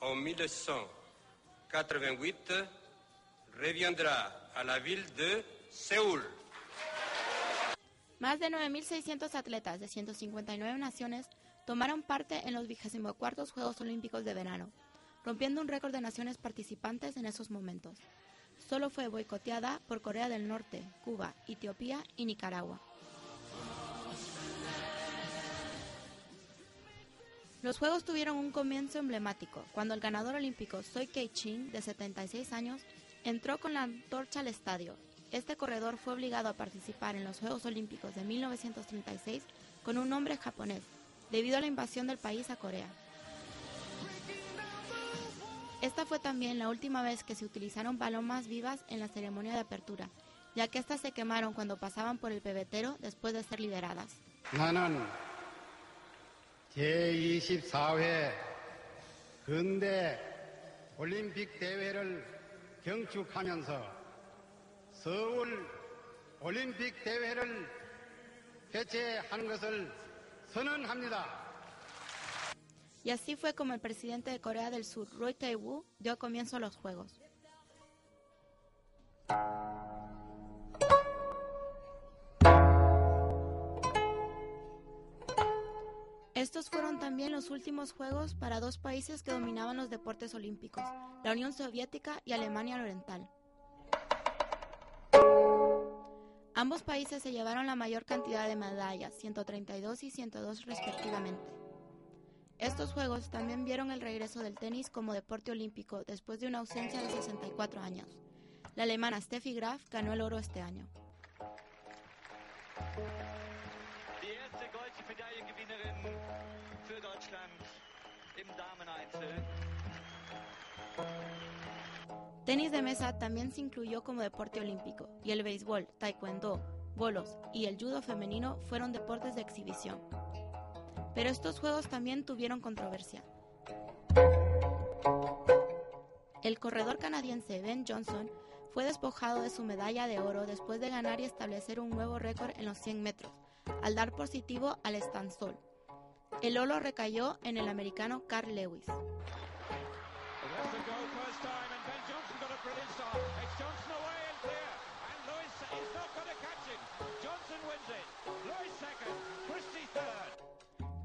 en 1988 reviendra à la ville de Séoul. Más de 9.600 atletas de 159 naciones tomaron parte en los 24 Juegos Olímpicos de verano, rompiendo un récord de naciones participantes en esos momentos. Solo fue boicoteada por Corea del Norte, Cuba, Etiopía y Nicaragua. Los Juegos tuvieron un comienzo emblemático, cuando el ganador olímpico Soy Kei-chin, de 76 años, entró con la antorcha al estadio. Este corredor fue obligado a participar en los Juegos Olímpicos de 1936 con un nombre japonés, debido a la invasión del país a Corea. Esta fue también la última vez que se utilizaron palomas vivas en la ceremonia de apertura, ya que estas se quemaron cuando pasaban por el pebetero después de ser liberadas. 나는 제24회 근대 올림픽 대회를 경축하면서 서울 올림픽 대회를 개최하는 것을 선언합니다. Y así fue como el presidente de Corea del Sur, Roy Tae-woo, dio comienzo a los Juegos. Estos fueron también los últimos Juegos para dos países que dominaban los deportes olímpicos, la Unión Soviética y Alemania Oriental. Ambos países se llevaron la mayor cantidad de medallas, 132 y 102 respectivamente. Estos Juegos también vieron el regreso del tenis como deporte olímpico después de una ausencia de 64 años. La alemana Steffi Graf ganó el oro este año. Tenis de mesa también se incluyó como deporte olímpico y el béisbol, taekwondo, bolos y el judo femenino fueron deportes de exhibición. Pero estos juegos también tuvieron controversia. El corredor canadiense Ben Johnson fue despojado de su medalla de oro después de ganar y establecer un nuevo récord en los 100 metros, al dar positivo al estansol. El oro recayó en el americano Carl Lewis.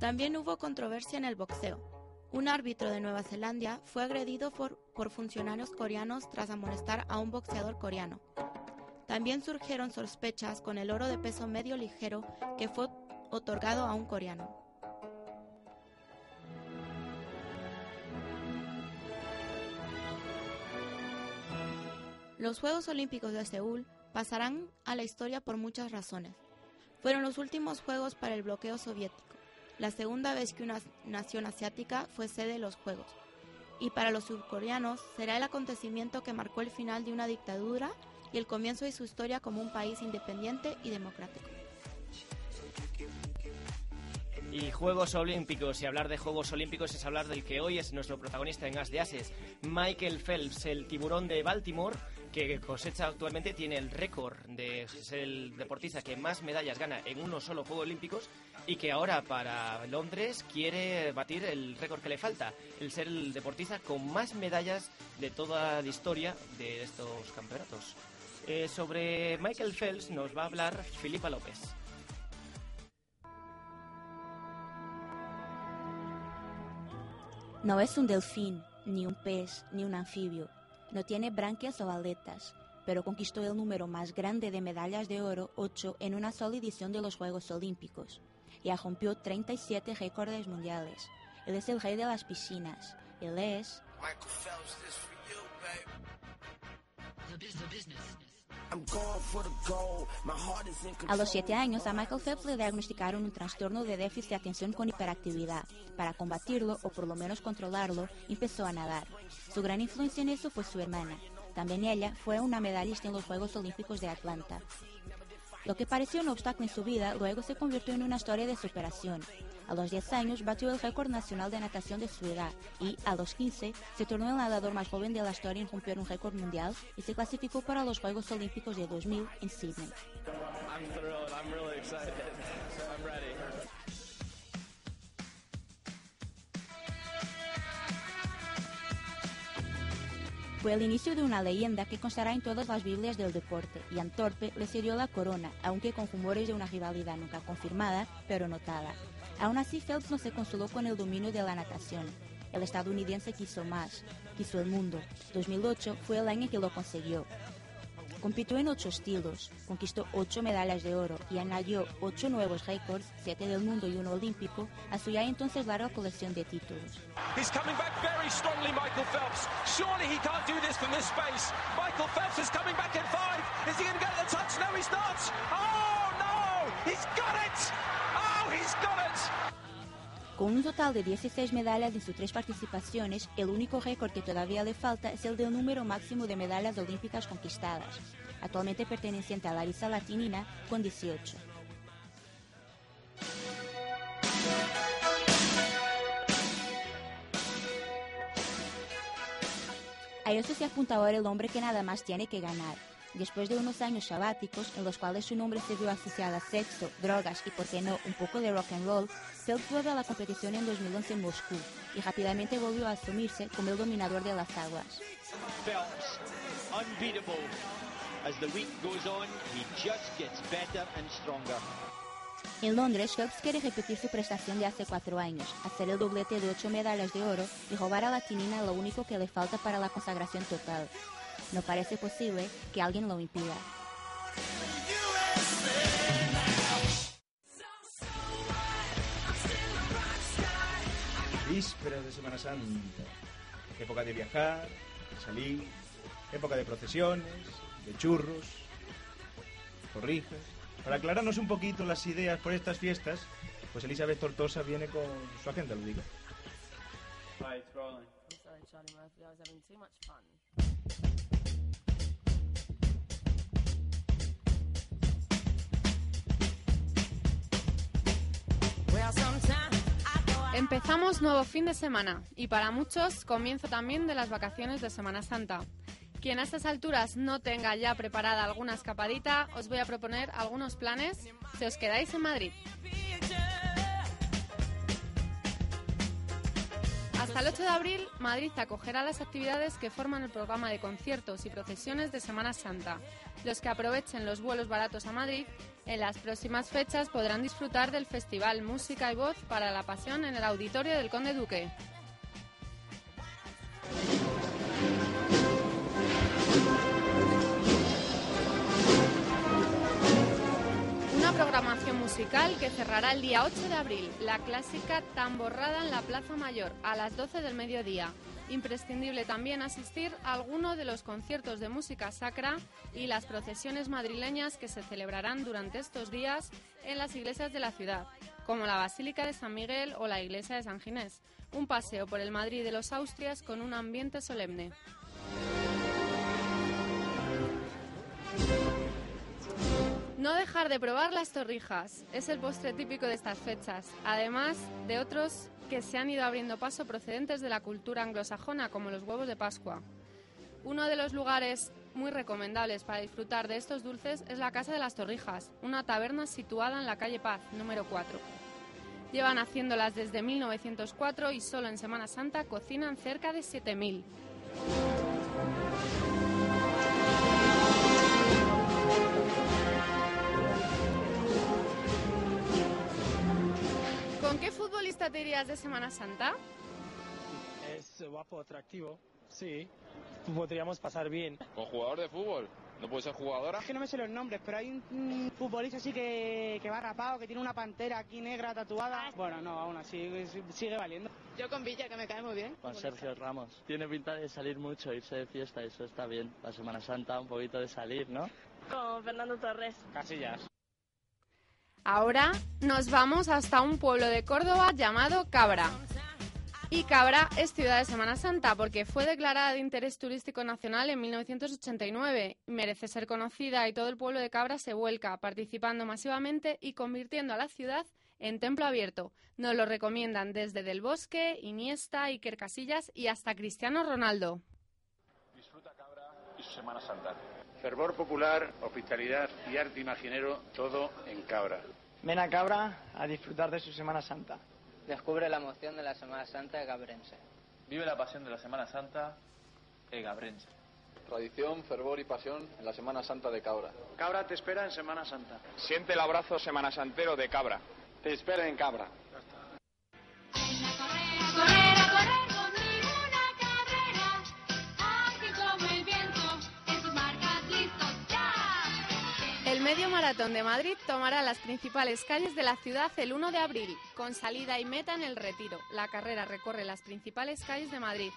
También hubo controversia en el boxeo. Un árbitro de Nueva Zelanda fue agredido por, funcionarios coreanos tras amonestar a un boxeador coreano. También surgieron sospechas con el oro de peso medio ligero que fue otorgado a un coreano. Los Juegos Olímpicos de Seúl pasarán a la historia por muchas razones. Fueron los últimos Juegos para el bloqueo soviético, la segunda vez que una nación asiática fue sede de los Juegos. Y para los surcoreanos será el acontecimiento que marcó el final de una dictadura y el comienzo de su historia como un país independiente y democrático. Y Juegos Olímpicos, y hablar de Juegos Olímpicos es hablar del que hoy es nuestro protagonista en As de Ases, Michael Phelps, el tiburón de Baltimore, que cosecha actualmente tiene el récord de ser el deportista que más medallas gana en uno solo Juego Olímpicos y que ahora para Londres quiere batir el récord que le falta, el ser el deportista con más medallas de toda la historia de estos campeonatos. Eh, sobre Michael Phelps nos va a hablar Filipa López. No es un delfín, ni un pez, ni un anfibio. No tiene branquias o aletas, pero conquistó el número más grande de medallas de oro, 8, en una sola edición de los Juegos Olímpicos, y rompió 37 récords mundiales. Él es el rey de las piscinas. Él es... A los 7 años, a Michael Phelps le diagnosticaron un trastorno de déficit de atención con hiperactividad. Para combatirlo, o por lo menos controlarlo, empezó a nadar. Su gran influencia en eso fue su hermana. También ella fue una medallista en los Juegos Olímpicos de Atlanta. Lo que pareció un obstáculo en su vida luego se convirtió en una historia de superación. A los 10 años batió el récord nacional de natación de su edad y, a los 15, se tornó el nadador más joven de la historia en romper un récord mundial y se clasificó para los Juegos Olímpicos de 2000 en Sydney. Fue el inicio de una leyenda que constará en todas las Biblias del deporte, y Antorpe le cedió la corona, aunque con rumores de una rivalidad nunca confirmada, pero notada. Aún así, Phelps no se consoló con el dominio de la natación. El estadounidense quiso más, quiso el mundo. 2008 fue el año que lo consiguió. Compitió en ocho estilos, conquistó ocho medallas de oro y añadió ocho nuevos récords, siete del mundo y uno olímpico, a su ya entonces larga colección de títulos. He's coming back very strongly, Michael Phelps. Surely he can't do this from this space. Michael Phelps is coming back in five. Is he going to get the touch? No, he's not. Oh, no! He's got it! Oh, he's got it! Con un total de 16 medallas en sus tres participaciones, el único récord que todavía le falta es el del número máximo de medallas olímpicas conquistadas, actualmente perteneciente a Larissa Latinina con 18. A eso se apunta ahora el hombre que nada más tiene que ganar. Después de unos años sabáticos en los cuales su nombre se vio asociado a sexo, drogas y, por qué no, un poco de rock and roll, Phelps vuelve a la competición en 2011 en Moscú y rápidamente volvió a asumirse como el dominador de las aguas. Phelps, unbeatable. As the week goes on, he just gets better and stronger. En Londres, Phelps quiere repetir su prestación de hace cuatro años, hacer el doblete de ocho medallas de oro y robar a la tinina lo único que le falta para la consagración total. No parece posible que alguien lo impida. Vísperas de Semana Santa. Época de viajar, de salir, época de procesiones, de churros, torrijas. Para aclararnos un poquito las ideas por estas fiestas, pues Elizabeth Tortosa viene con su agenda lúdica. Hi, it's rolling. Sorry, Charlie Murphy. I was having too much fun. Empezamos nuevo fin de semana y para muchos comienzo también de las vacaciones de Semana Santa. Quien a estas alturas no tenga ya preparada alguna escapadita, os voy a proponer algunos planes si os quedáis en Madrid. Hasta el 8 de abril, Madrid acogerá las actividades que forman el programa de conciertos y procesiones de Semana Santa. Los que aprovechen los vuelos baratos a Madrid, en las próximas fechas podrán disfrutar del Festival Música y Voz para la Pasión en el Auditorio del Conde Duque. Una programación musical que cerrará el día 8 de abril, la clásica Tamborrada en la Plaza Mayor, a las 12 del mediodía. Imprescindible también asistir a alguno de los conciertos de música sacra y las procesiones madrileñas que se celebrarán durante estos días en las iglesias de la ciudad, como la Basílica de San Miguel o la Iglesia de San Ginés. Un paseo por el Madrid de los Austrias con un ambiente solemne. No dejar de probar las torrijas es el postre típico de estas fechas, además de otros que se han ido abriendo paso procedentes de la cultura anglosajona, como los huevos de Pascua. Uno de los lugares muy recomendables para disfrutar de estos dulces es la Casa de las Torrijas, una taberna situada en la calle Paz, número 4. Llevan haciéndolas desde 1904 y solo en Semana Santa cocinan cerca de 7.000. ¿Con qué futbolista te irías de Semana Santa? Es guapo, atractivo, sí. Podríamos pasar bien. ¿Con jugador de fútbol? ¿No puede ser jugadora? Es que no me sé los nombres, pero hay un, un futbolista así que, que va rapado, que tiene una pantera aquí negra tatuada. Bueno, no, aún así sigue valiendo. Yo con Villa, que me cae muy bien. Con Sergio Ramos. Tiene pinta de salir mucho, irse de fiesta, eso está bien. La Semana Santa, un poquito de salir, ¿no? Con Fernando Torres. Casillas. Ahora nos vamos hasta un pueblo de Córdoba llamado Cabra. Y Cabra es ciudad de Semana Santa porque fue declarada de interés turístico nacional en 1989. Merece ser conocida y todo el pueblo de Cabra se vuelca, participando masivamente y convirtiendo a la ciudad en templo abierto. Nos lo recomiendan desde Del Bosque, Iniesta, Iker Casillas y hasta Cristiano Ronaldo. Disfruta Cabra y Semana Santa. Fervor popular, hospitalidad y arte imaginero, todo en Cabra. Ven a Cabra a disfrutar de su Semana Santa. Descubre la emoción de la Semana Santa Cabrense. Vive la pasión de la Semana Santa Gabrense. Tradición, fervor y pasión en la Semana Santa de Cabra. Cabra te espera en Semana Santa. Siente el abrazo semana santero de Cabra. Te espera en Cabra. Medio Maratón de Madrid tomará las principales calles de la ciudad el 1 de abril, con salida y meta en el Retiro. La carrera recorre las principales calles de Madrid.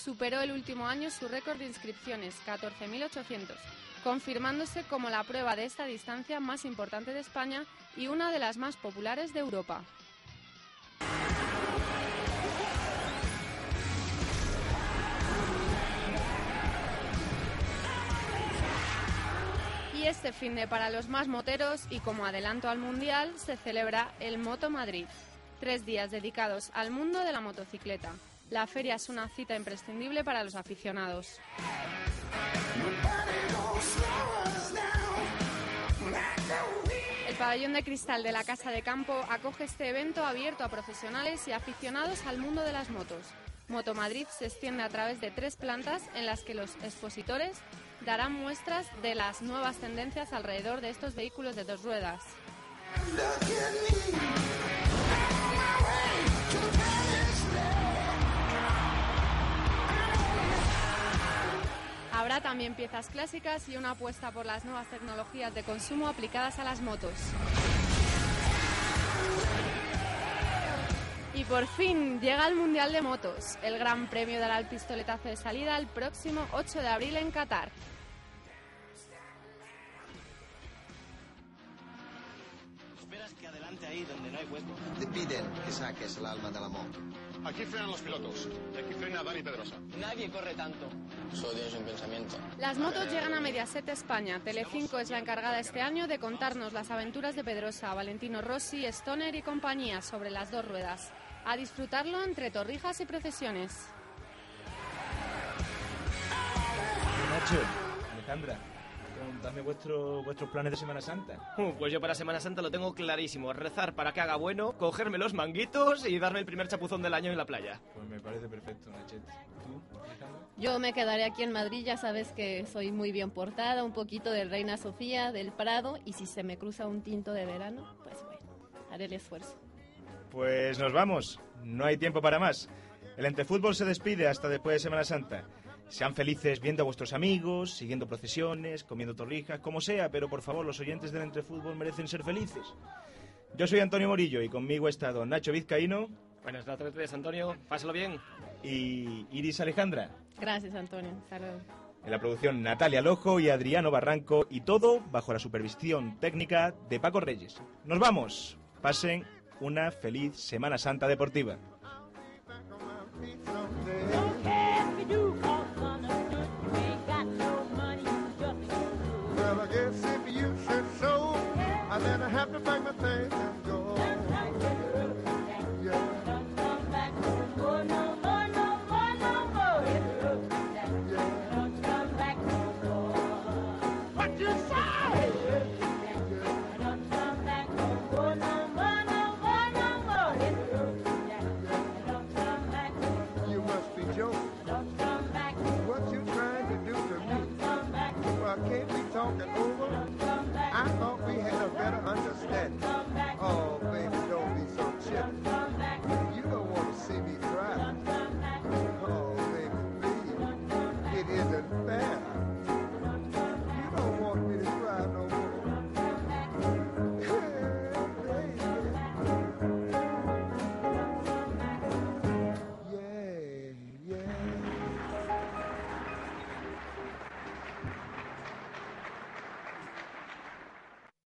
Superó el último año su récord de inscripciones, 14.800, confirmándose como la prueba de esta distancia más importante de España y una de las más populares de Europa. Y este fin de para los más moteros y como adelanto al Mundial se celebra el Moto Madrid. Tres días dedicados al mundo de la motocicleta. La feria es una cita imprescindible para los aficionados. El pabellón de cristal de la Casa de Campo acoge este evento abierto a profesionales y aficionados al mundo de las motos. Moto Madrid se extiende a través de tres plantas en las que los expositores darán muestras de las nuevas tendencias alrededor de estos vehículos de dos ruedas. Habrá también piezas clásicas y una apuesta por las nuevas tecnologías de consumo aplicadas a las motos. Y por fin llega el Mundial de Motos. El Gran Premio dará el pistoletazo de salida el próximo 8 de abril en Qatar. Ahí donde no hay hueco. Te piden que saques el alma de la moto. Aquí frenan los pilotos. Y aquí frena Dani Pedrosa. Nadie corre tanto. Solo tienes un pensamiento. Las motos llegan a Mediaset España. Telecinco es la encargada este año de contarnos las aventuras de Pedrosa, Valentino Rossi, Stoner y compañía sobre las dos ruedas. A disfrutarlo entre torrijas y procesiones. Nacho, Alejandra, contadme vuestro, vuestros planes de Semana Santa. Uh, pues yo para Semana Santa lo tengo clarísimo. Rezar para que haga bueno, cogerme los manguitos y darme el primer chapuzón del año en la playa. Pues me parece perfecto, Nachete. ¿Tú? Yo me quedaré aquí en Madrid, ya sabes que soy muy bien portada, un poquito de Reina Sofía, del Prado, y si se me cruza un tinto de verano, pues bueno, haré el esfuerzo. Pues nos vamos. No hay tiempo para más. El Entefútbol se despide hasta después de Semana Santa. Sean felices viendo a vuestros amigos, siguiendo procesiones, comiendo torrijas, como sea, pero por favor, los oyentes del Entefútbol merecen ser felices. Yo soy Antonio Morillo y conmigo ha estado Nacho Vizcaíno. Buenas tardes, Antonio. Pásalo bien. Y Iris Alejandra. Gracias, Antonio. Saludos. En la producción Natalia Lojo y Adriano Barranco y todo bajo la supervisión técnica de Paco Reyes. Nos vamos. Pasen una feliz Semana Santa deportiva. make me think. understand.